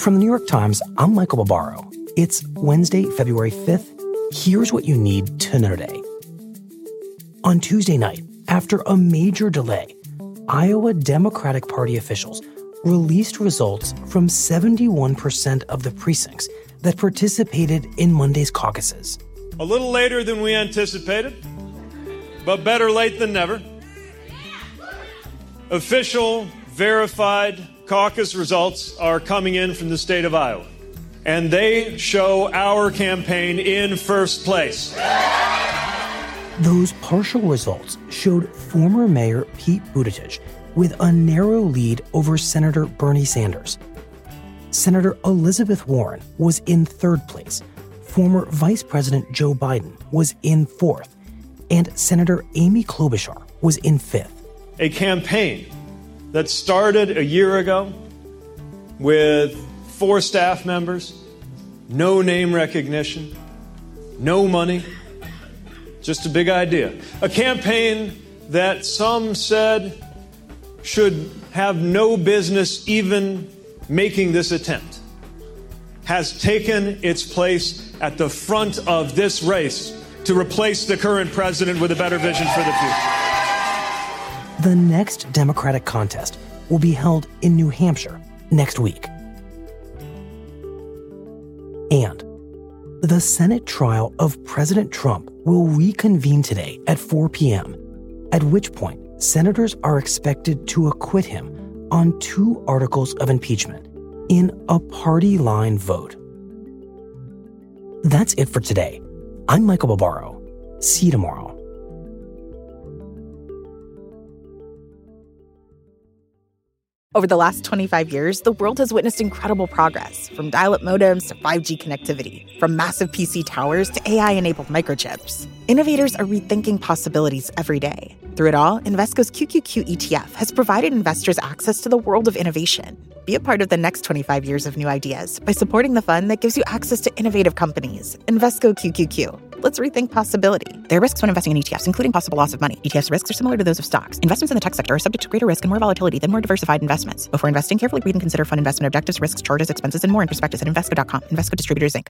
From the New York Times, I'm Michael Barbaro. It's Wednesday, February 5th. Here's what you need to know today. On Tuesday night, after a major delay, Iowa Democratic Party officials released results from 71% of the precincts that participated in Monday's caucuses. A little later than we anticipated, but better late than never. Official, verified caucus results are coming in from the state of Iowa, and they show our campaign in first place. Those partial results showed former Mayor Pete Buttigieg with a narrow lead over Senator Bernie Sanders. Senator Elizabeth Warren was in third place. Former Vice President Joe Biden was in fourth. And Senator Amy Klobuchar was in fifth. A campaign that started a year ago with four staff members, no name recognition, no money, just a big idea. A campaign that some said should have no business even making this attempt has taken its place at the front of this race to replace the current president with a better vision for the future. The next Democratic contest will be held in New Hampshire next week. And the Senate trial of President Trump will reconvene today at 4 p.m., at which point senators are expected to acquit him on two articles of impeachment in a party line vote. That's it for today. I'm Michael Barbaro. See you tomorrow. Over the last 25 years, the world has witnessed incredible progress from dial up modems to 5G connectivity, from massive PC towers to AI enabled microchips. Innovators are rethinking possibilities every day. Through it all, Invesco's QQQ ETF has provided investors access to the world of innovation. Be a part of the next 25 years of new ideas by supporting the fund that gives you access to innovative companies. Invesco QQQ. Let's rethink possibility. There are risks when investing in ETFs, including possible loss of money. ETFs risks are similar to those of stocks. Investments in the tech sector are subject to greater risk and more volatility than more diversified investments. Before investing, carefully read and consider fund investment objectives, risks, charges, expenses, and more in prospectus at Invesco.com. Invesco Distributors, Inc.